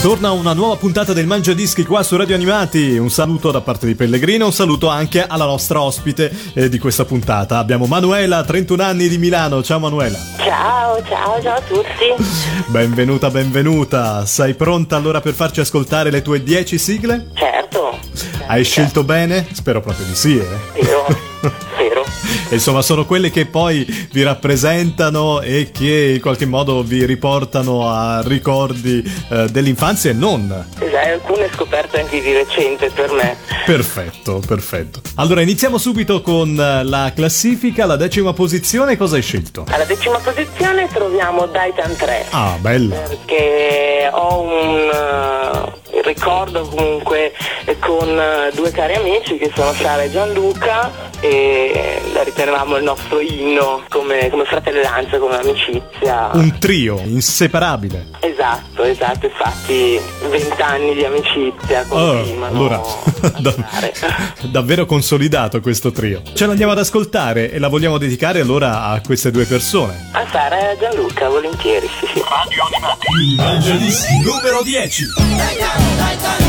Torna una nuova puntata del Mangia Dischi qua su Radio Animati. Un saluto da parte di Pellegrino, un saluto anche alla nostra ospite eh, di questa puntata. Abbiamo Manuela, 31 anni di Milano. Ciao Manuela. Ciao, ciao, ciao a tutti. Benvenuta, benvenuta. Sei pronta allora per farci ascoltare le tue 10 sigle? Certo. Hai scelto bene? Spero proprio di sì, eh. Spero. Insomma, sono quelle che poi vi rappresentano e che in qualche modo vi riportano a ricordi eh, dell'infanzia e non. Esatto, alcune scoperte anche di recente per me. Perfetto, perfetto. Allora, iniziamo subito con eh, la classifica, la decima posizione. Cosa hai scelto? Alla decima posizione troviamo Daitan 3. Ah, bella. Perché ho un uh, ricordo comunque con uh, due cari amici che sono Sara e Gianluca e la ritenevamo il nostro inno come, come fratellanza, come amicizia. Un trio inseparabile. Esatto, esatto, infatti vent'anni di amicizia Oh, continuano allora, a da- durare. davvero consolidato questo trio. Ce l'andiamo ad ascoltare e la vogliamo dedicare allora a queste due persone. A Sara e a Gianluca, volentieri, sì sì. Il Mangiadischi numero 10. Uno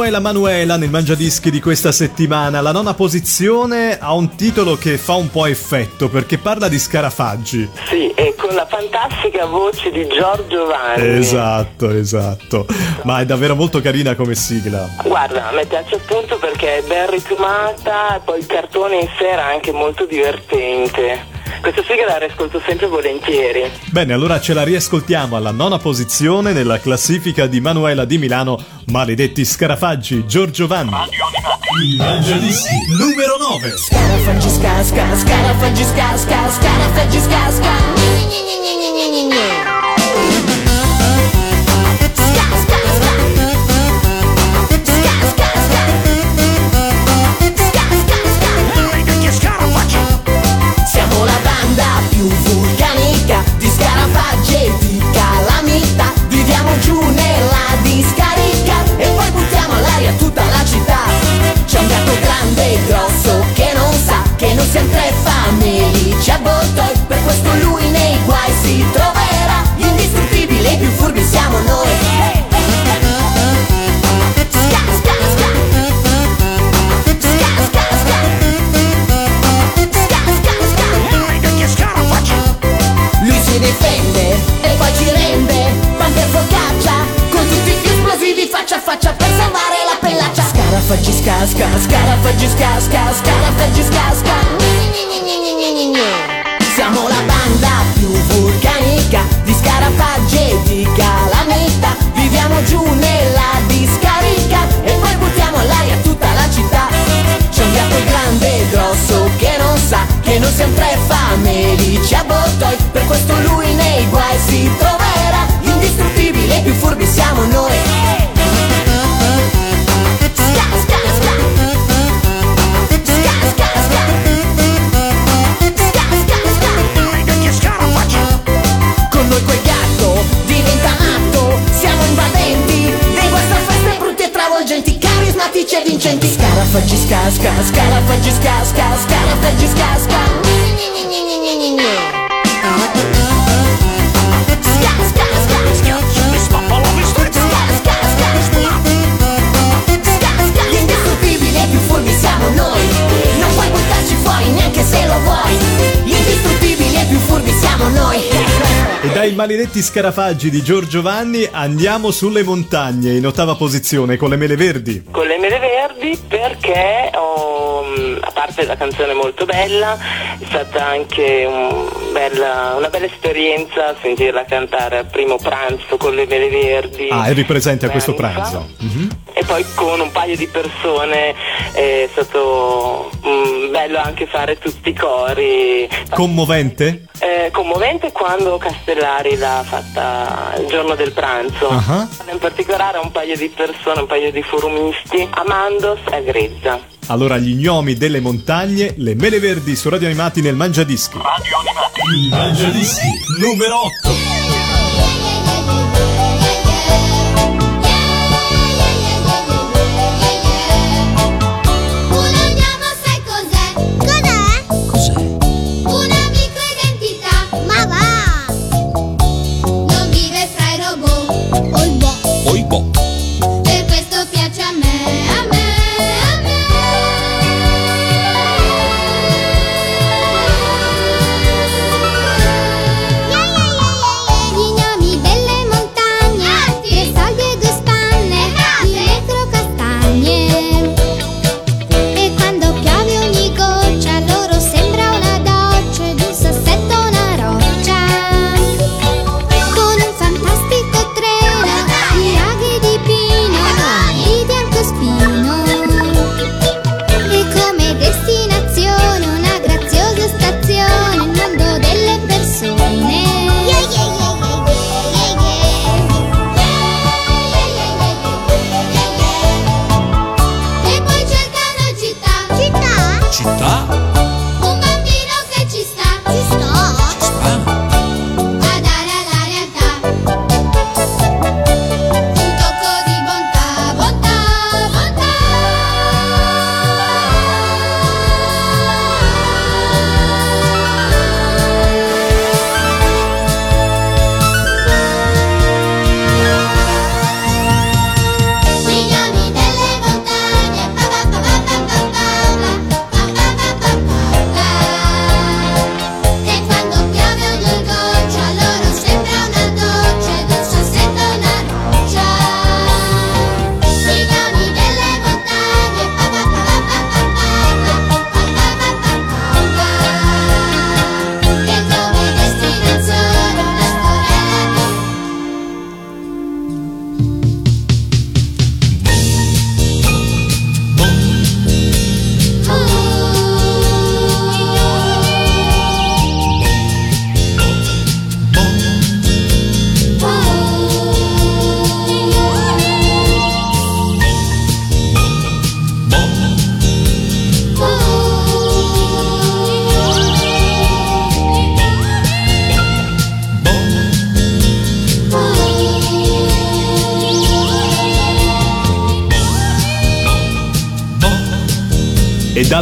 Manuela Manuela nel Mangiadischi di questa settimana. La nona posizione ha un titolo che fa un po' effetto perché parla di scarafaggi. Sì, e con la fantastica voce di Giorgio Vanni. Esatto, esatto. Ma è davvero molto carina come sigla. Guarda, a me piace appunto perché è ben ritmata poi il cartone in sé era anche molto divertente. Questa sigla la riascolto sempre volentieri. Bene, allora ce la riascoltiamo alla nona posizione nella classifica di Manuela di Milano, Maledetti Scarafaggi, Giorgio Vanni. Mangiadischi numero 9. Scarafaggi, sca, sca, scarafaggi, sca, sca, scarafaggi, sca, sca. Maledetti scarafaggi di Giorgio Vanni andiamo sulle montagne in ottava posizione con le mele verdi. Con le mele verdi perché mm, a parte la canzone molto bella, è stata anche un bella, una bella esperienza sentirla cantare al primo pranzo con le mele verdi. Ah, eri presente a questo pranzo. Mm-hmm. E poi con un paio di persone è stato mm, bello anche fare tutti i cori. Commovente? Eh, commovente quando Castellari l'ha fatta il giorno del pranzo. Uh-huh. In particolare un paio di persone, un paio di forumisti, Amandos e Grezza. Allora gli gnomi delle montagne, le mele verdi su Radio Animati nel Mangiadischi. Radio Animati. Il Mangiadischi numero 8.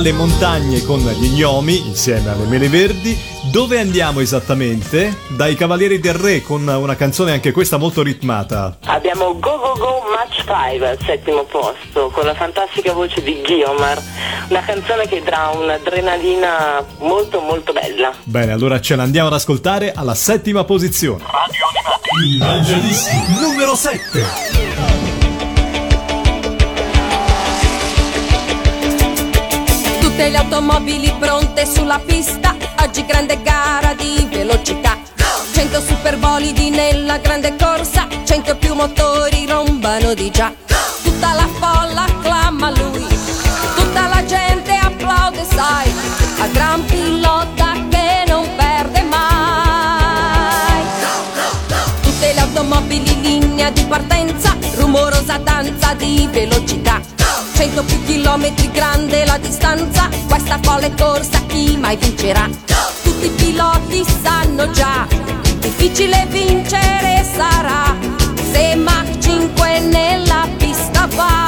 Dalle montagne con gli gnomi insieme alle mele verdi. Dove andiamo esattamente? Dai Cavalieri del Re con una canzone anche questa molto ritmata. Abbiamo Go Go Go Match 5 al settimo posto con la fantastica voce di Guiomar, una canzone che dà un'adrenalina molto molto bella. Bene, allora ce l'andiamo ad ascoltare alla settima posizione. Radio Animati. Il Mangiadischi numero 7. Tutte le automobili pronte sulla pista, oggi grande gara di velocità. 100 superbolidi nella grande corsa, 100 più motori rombano di già. Tutta la folla acclama lui, tutta la gente applaude, sai, al gran pilota che non perde mai. Tutte le automobili in linea di partenza, rumorosa danza di velocità 100 più chilometri grande la distanza, questa folle corsa chi mai vincerà? Tutti i piloti sanno già, difficile vincere sarà, se Mach 5 nella pista va.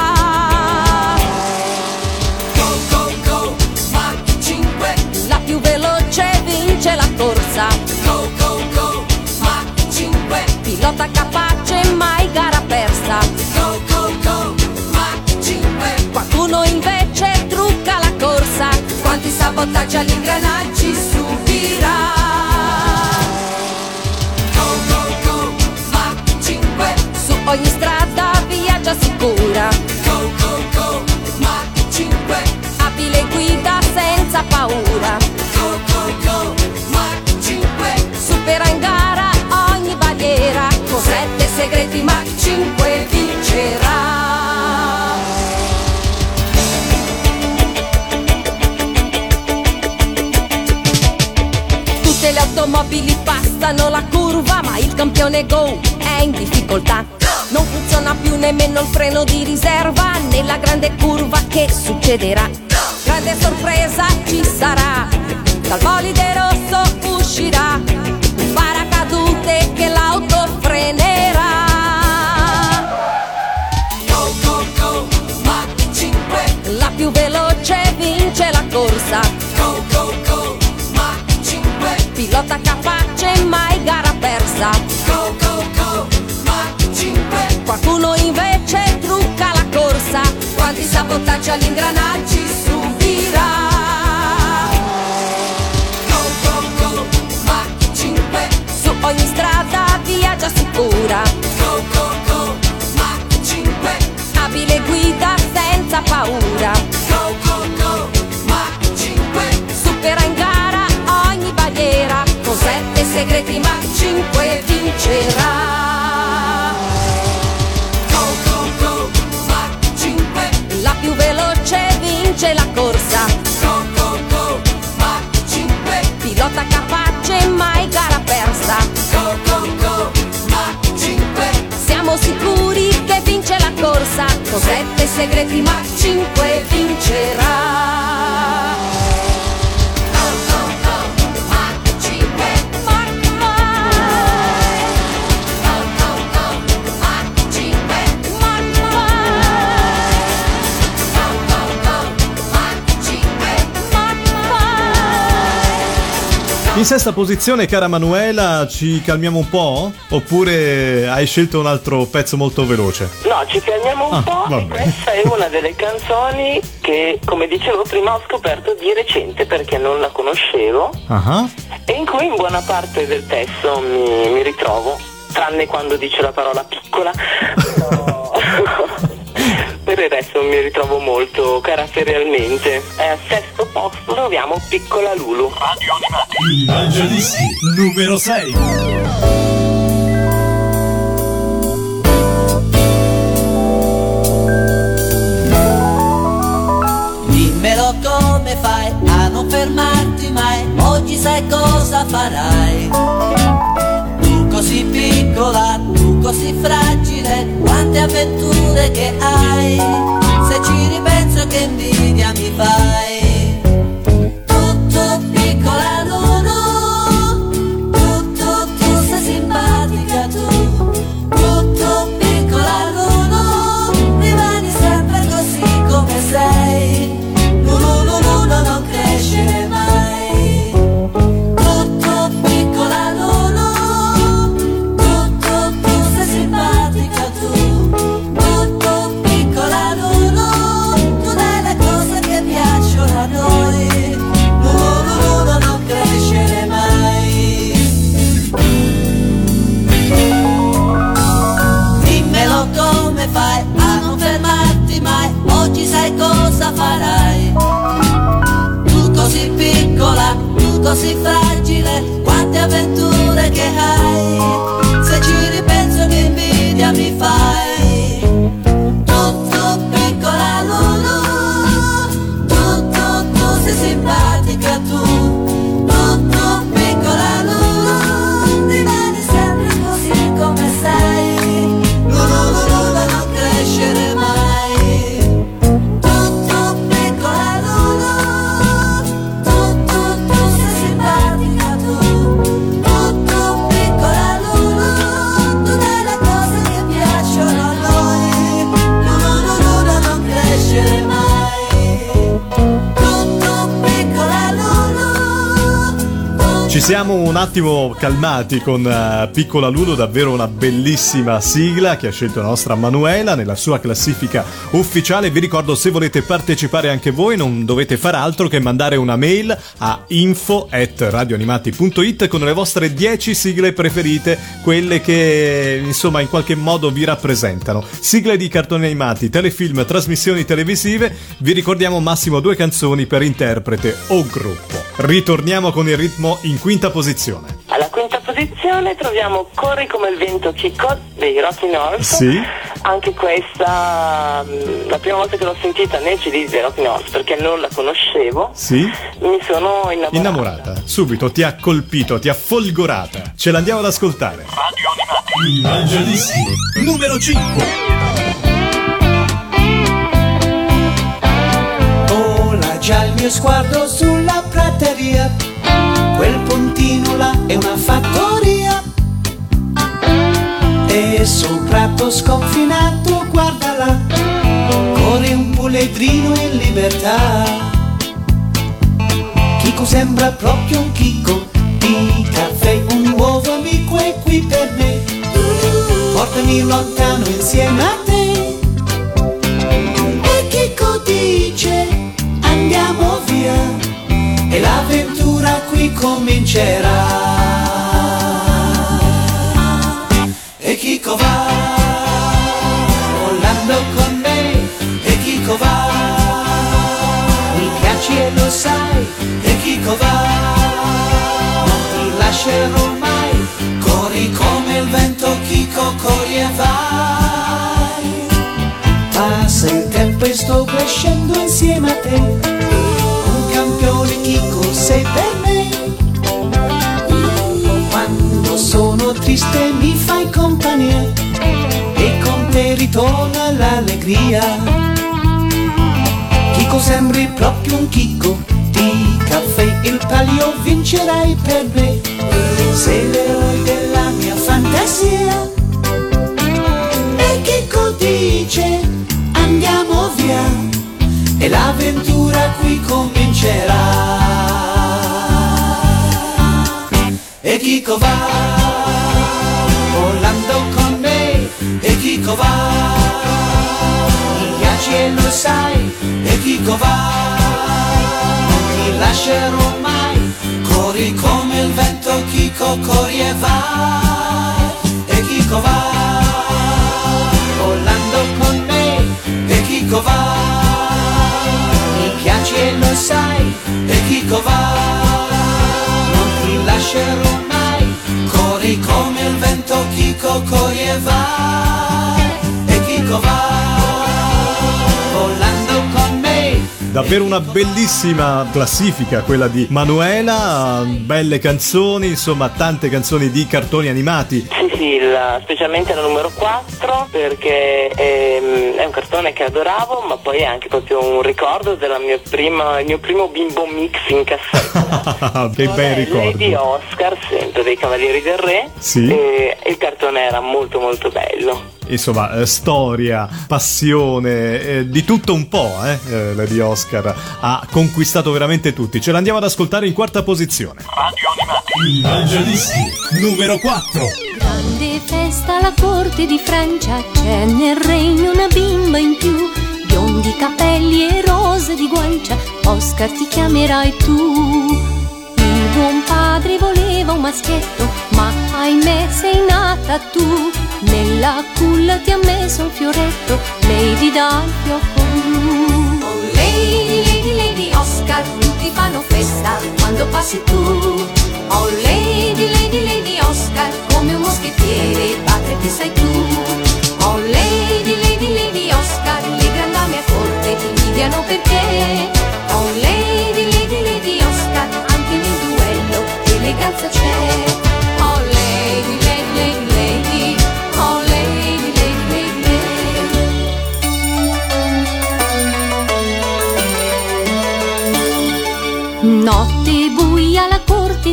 Sabotaggi campione Go è in difficoltà. Non funziona più nemmeno il freno di riserva, nella grande curva che succederà? Grande sorpresa ci sarà, dal bolide rosso uscirà un paracadute che l'auto frenerà. Go, go, go, Mach 5. La più veloce vince la corsa, Go, go, go, Mach 5. pilota capace mai gara persa. Sabotaggi agli ingranaggi subirà? Go, go, go, Mach 5. su ogni strada viaggia sicura. Go, go, go, Mach 5. Abile guida senza paura, Go, go, go, Mach 5. supera in gara ogni barriera, con sette segreti Mach 5 vincerà. Vince la corsa, Go, go, go, Mach 5. pilota capace mai gara persa. Go, go, go, Mach 5. Siamo sicuri che vince la corsa, con sette segreti Mach 5 vincerà. In sesta posizione, cara Manuela, ci calmiamo un po'? Oppure hai scelto un altro pezzo molto veloce? No, ci calmiamo un Ah, po'. va bene. Questa è una delle canzoni che, come dicevo prima, ho scoperto di recente perché non la conoscevo Ah, e in cui in buona parte del testo mi, mi ritrovo, tranne quando dice la parola piccola. No. Per il resto mi ritrovo molto caratterialmente. E al sesto posto troviamo Piccola Lulu. Il Mangiadischi numero 6. Dimmelo come fai a non fermarti mai, oggi sai cosa farai. Tu così piccola, tu così fragile, quante avventure che hai. Se ci ripenso che invidia mi fai. Siamo un attimo calmati con eh, Piccola Lulu, davvero una bellissima sigla che ha scelto la nostra Manuela nella sua classifica ufficiale. Vi ricordo se volete partecipare anche voi non dovete fare altro che mandare una mail a info@radioanimati.it con le vostre 10 sigle preferite, quelle che insomma in qualche modo vi rappresentano. Sigle di cartoni animati, telefilm, trasmissioni televisive. Vi ricordiamo massimo due canzoni per interprete o gruppo. Ritorniamo con il ritmo in quinta posizione. Alla quinta posizione troviamo Corri come il vento Chicco dei Rocky North. Sì. Anche questa, mh, la prima volta che l'ho sentita nel CD dei Rocky North, perché non la conoscevo, Sì? mi sono innamorata. Innamorata, subito ti ha colpito, ti ha folgorata. Ce l'andiamo ad ascoltare. Il Mangiadischi numero 5 Vola già il mio sguardo sulla prateria, quel puntino là è una fattoria. E sul prato sconfinato, guardala, corre un puledrino in libertà. Chico sembra proprio un chicco di caffè, un nuovo amico è qui per me. Portami lontano insieme a te. E Chico dice andiamo via e l'avventura comincerà. E Chico va volando con me e Chico va mi piaci e lo sai e Chico va non ti lascerò mai corri come il vento Chico corri e vai Passa il tempo e sto crescendo insieme a te. Ritorna l'allegria. Chico sembri proprio un chicco di caffè, il palio vincerai per me. Sei l'eroe della mia fantasia. E Chicco dice andiamo via e l'avventura qui comincerà. E Chicco va Chicco va mi piaci e lo sai. E Chicco va non ti lascerò mai. Corri come il vento Chicco corri e vai e Chicco va volando con me. E Chico va mi piaci e lo sai. E Chico va non ti lascerò mai. Corri come il vento Chico corri e vai e Davvero una bellissima classifica quella di Manuela, belle canzoni, insomma tante canzoni di cartoni animati. Sì, sì, la- specialmente la numero 4 perché ehm, è un cartone che adoravo, ma poi è anche proprio un ricordo del mio, prima- il mio primo bimbo mix in cassetta. che bei ricordi. Oscar, sempre dei Cavalieri del Re. Sì. E il cartone era molto molto bello. Insomma, eh, storia, passione, eh, di tutto un po', eh, eh, Lady Oscar ha conquistato veramente tutti. Ce l'andiamo ad ascoltare in quarta posizione. Il Mangiadischi numero 4 Grande festa alla corte di Francia, c'è nel regno una bimba in più, biondi capelli e rose di guancia, Oscar ti chiamerai tu. Il buon padre voleva un maschietto, ma ahimè sei nata tu. Nella culla ti ha messo un fioretto, Lady dal fiocco blu. Oh Lady, Lady, Lady Oscar, tutti fanno festa quando passi tu. Oh Lady, Lady, Lady Oscar, come un moschettiere, padre che sei tu. Oh Lady, Lady, Lady Oscar, le grandame a corte ti invidiano per te Oh Lady, Lady, Lady Oscar, anche nel duello eleganza c'è.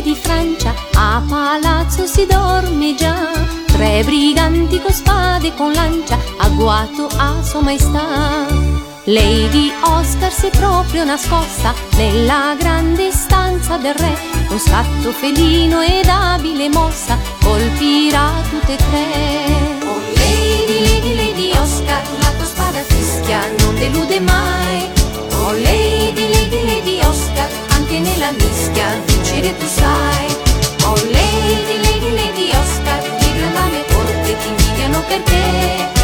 Di Francia, a palazzo si dorme già. Tre briganti con spade e con lancia, agguato a sua maestà. Lady Oscar si è proprio nascosta nella grande stanza del re, con scatto felino ed abile mossa, colpirà tutte e tre. Oh Lady, Lady, Lady Oscar, la tua spada fischia, non delude mai. Oh Lady, Lady, Lady Oscar, anche nella mischia sai. Oh Lady, Lady, Lady Oscar, le gran dame corte ti invidiano perché. Oh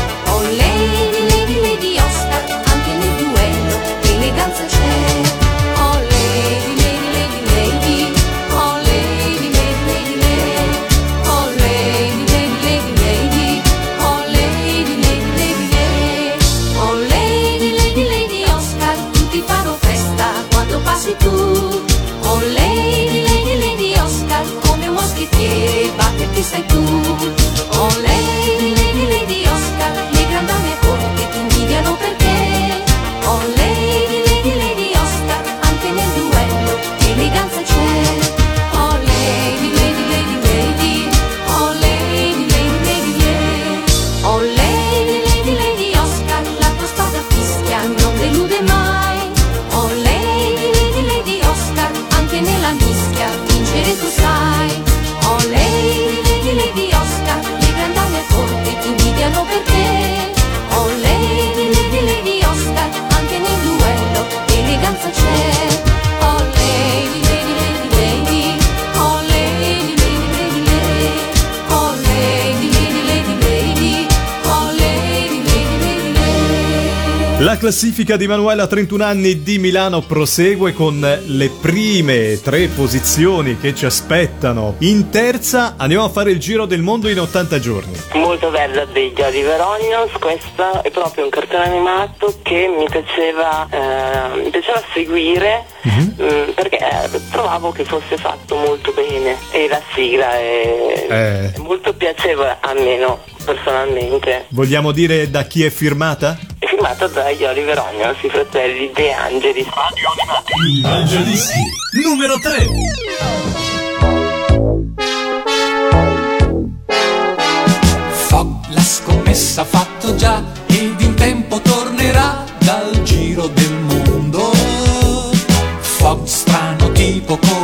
vincere classifica di Manuela a 31 anni di Milano prosegue con le prime tre posizioni che ci aspettano. In terza andiamo a fare il giro del mondo in 80 giorni. Molto bella degli Oliver Onions, questo è proprio un cartone animato che mi piaceva, eh, mi piaceva seguire mm, perché eh, trovavo che fosse fatto molto bene e la sigla è, Eh. è molto piacevole, almeno personalmente. Vogliamo dire da chi è firmata? È firmato dagli Oliver Onions, i fratelli De Angelis. Il Mangiadischi numero 3. Fog la scommessa ha fatto già ed in tempo tornerà dal giro del mondo. Fog strano tipo come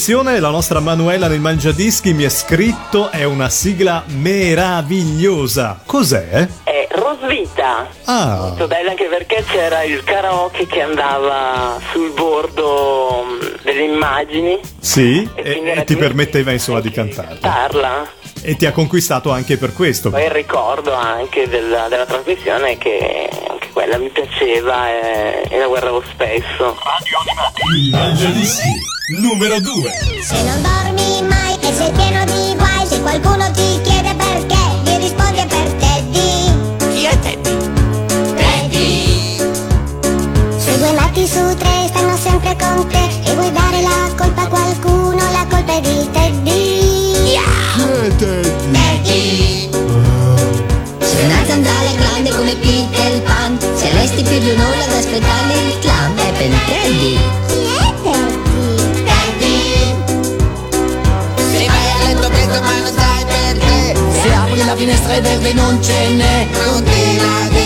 seconda posizione la nostra Manuela nel Mangiadischi mi è scritto è una sigla meravigliosa. Cos'è? È Rosvita. Ah. Molto bella anche perché c'era il karaoke che andava sul bordo mm, delle immagini. Sì, E e, e ti permetteva insomma di cantare. Parla. E ti ha conquistato anche per questo. Poi il ricordo anche della, della trasmissione che anche quella mi piaceva e, e la guardavo spesso. Il Mangiadischi numero 2. Se non dormi mai e sei pieno di guai, se qualcuno ti chiede perché, gli rispondi è per Teddy. Chi è Teddy? Teddy. Se due matti su tre stanno sempre con te e vuoi dare la colpa a qualcuno, la colpa è di Teddy. Teddy. Sei una zanzara grande come Peter Pan Se resti più di un'ora ad aspettare il clown È per Teddy e verde non ce n'è. Non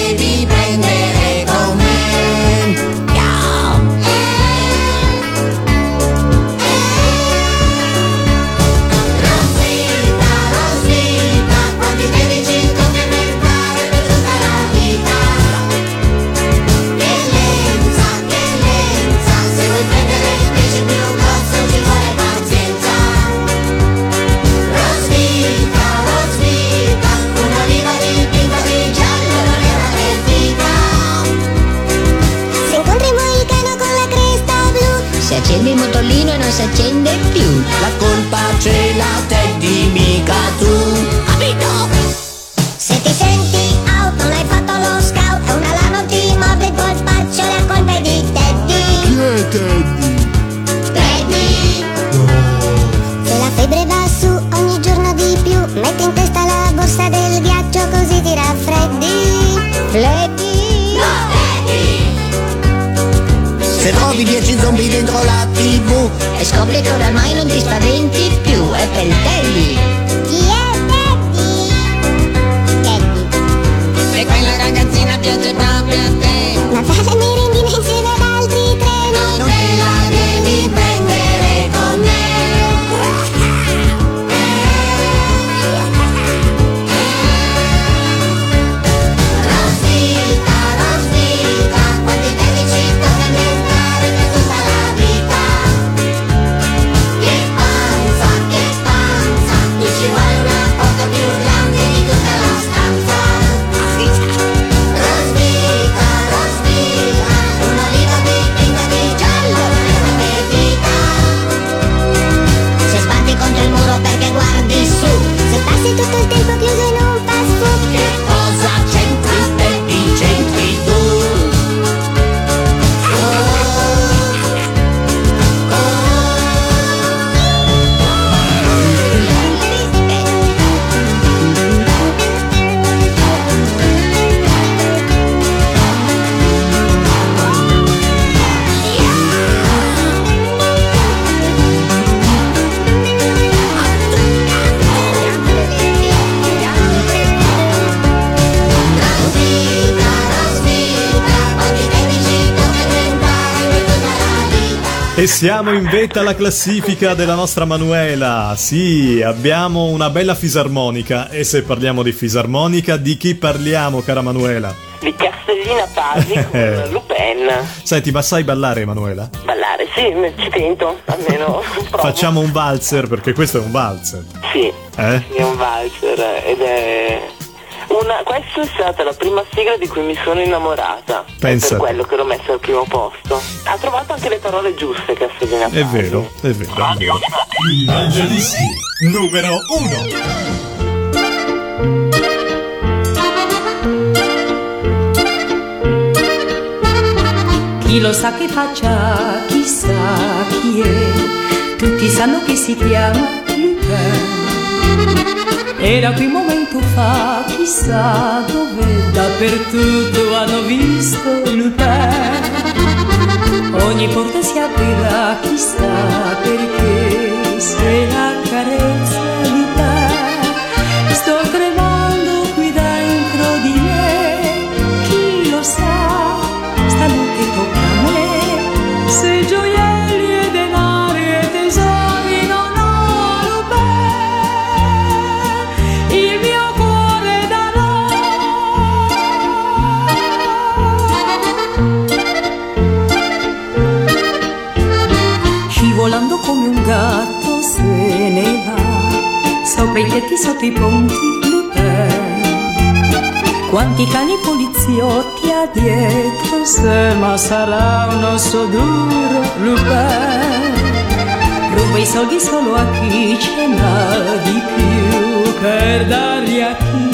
E siamo in vetta alla classifica della nostra Manuela. Sì, abbiamo una bella fisarmonica. E se parliamo di fisarmonica, di chi parliamo, cara Manuela? Di Castellina Pasi con Lupin. Senti, ma sai ballare, Manuela? Ballare, sì, ci tento, almeno. Facciamo un valzer, perché questo è un valzer. Sì, Eh? è un valzer ed è... Una, questa è stata la prima sigla di cui mi sono innamorata. Pensa È per quello che l'ho messa al primo posto. Ha trovato anche le parole giuste, Castellina È Pasi. vero, è vero. è vero. Il Mangiadischi numero 1. Chi lo sa che faccia, chissà chi è, tutti sanno che si chiama Lupin. Era qui un momento fa, chissà dove, dappertutto hanno visto Lupin. Ogni porta si aprirà, chissà perché, se la vecchietti sotto i ponti, Lupin. Quanti cani poliziotti ha dietro, se ma sarà un osso duro, Lupin. Ruba i soldi solo a chi ce n'ha di più, per darli a chi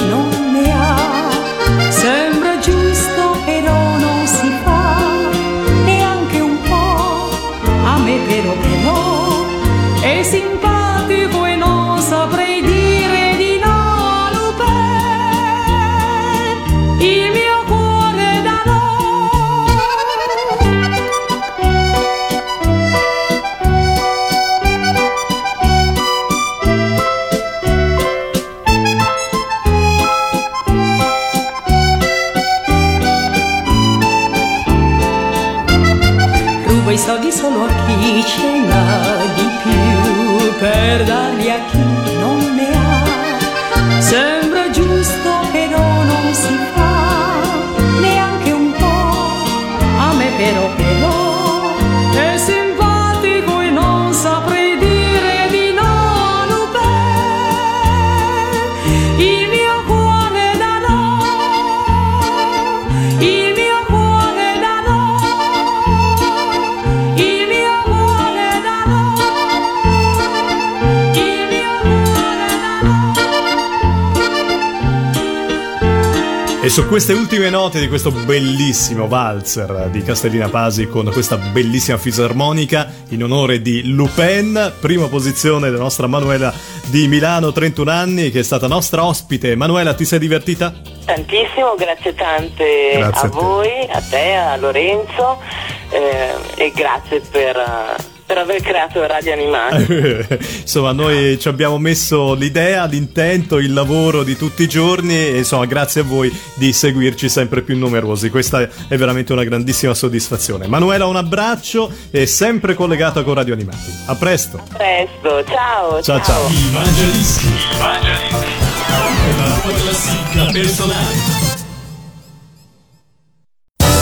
E su queste ultime note di questo bellissimo valzer di Castellina Pasi con questa bellissima fisarmonica in onore di Lupin, prima posizione della nostra Manuela di Milano, 31 anni, che è stata nostra ospite. Manuela, ti sei divertita? Tantissimo, grazie tante Grazie a, a voi, a te, a Lorenzo eh, e grazie per, per aver creato Radio Animati. insomma, noi ci abbiamo messo l'idea, l'intento, il lavoro di tutti i giorni e insomma, grazie a voi di seguirci sempre più numerosi. Questa è veramente una grandissima soddisfazione. Manuela, un abbraccio e sempre collegata con Radio Animati. A presto. Presto, ciao. Ciao, ciao. Il Mangiadischi. Il Mangiadischi. La tua classifica personale.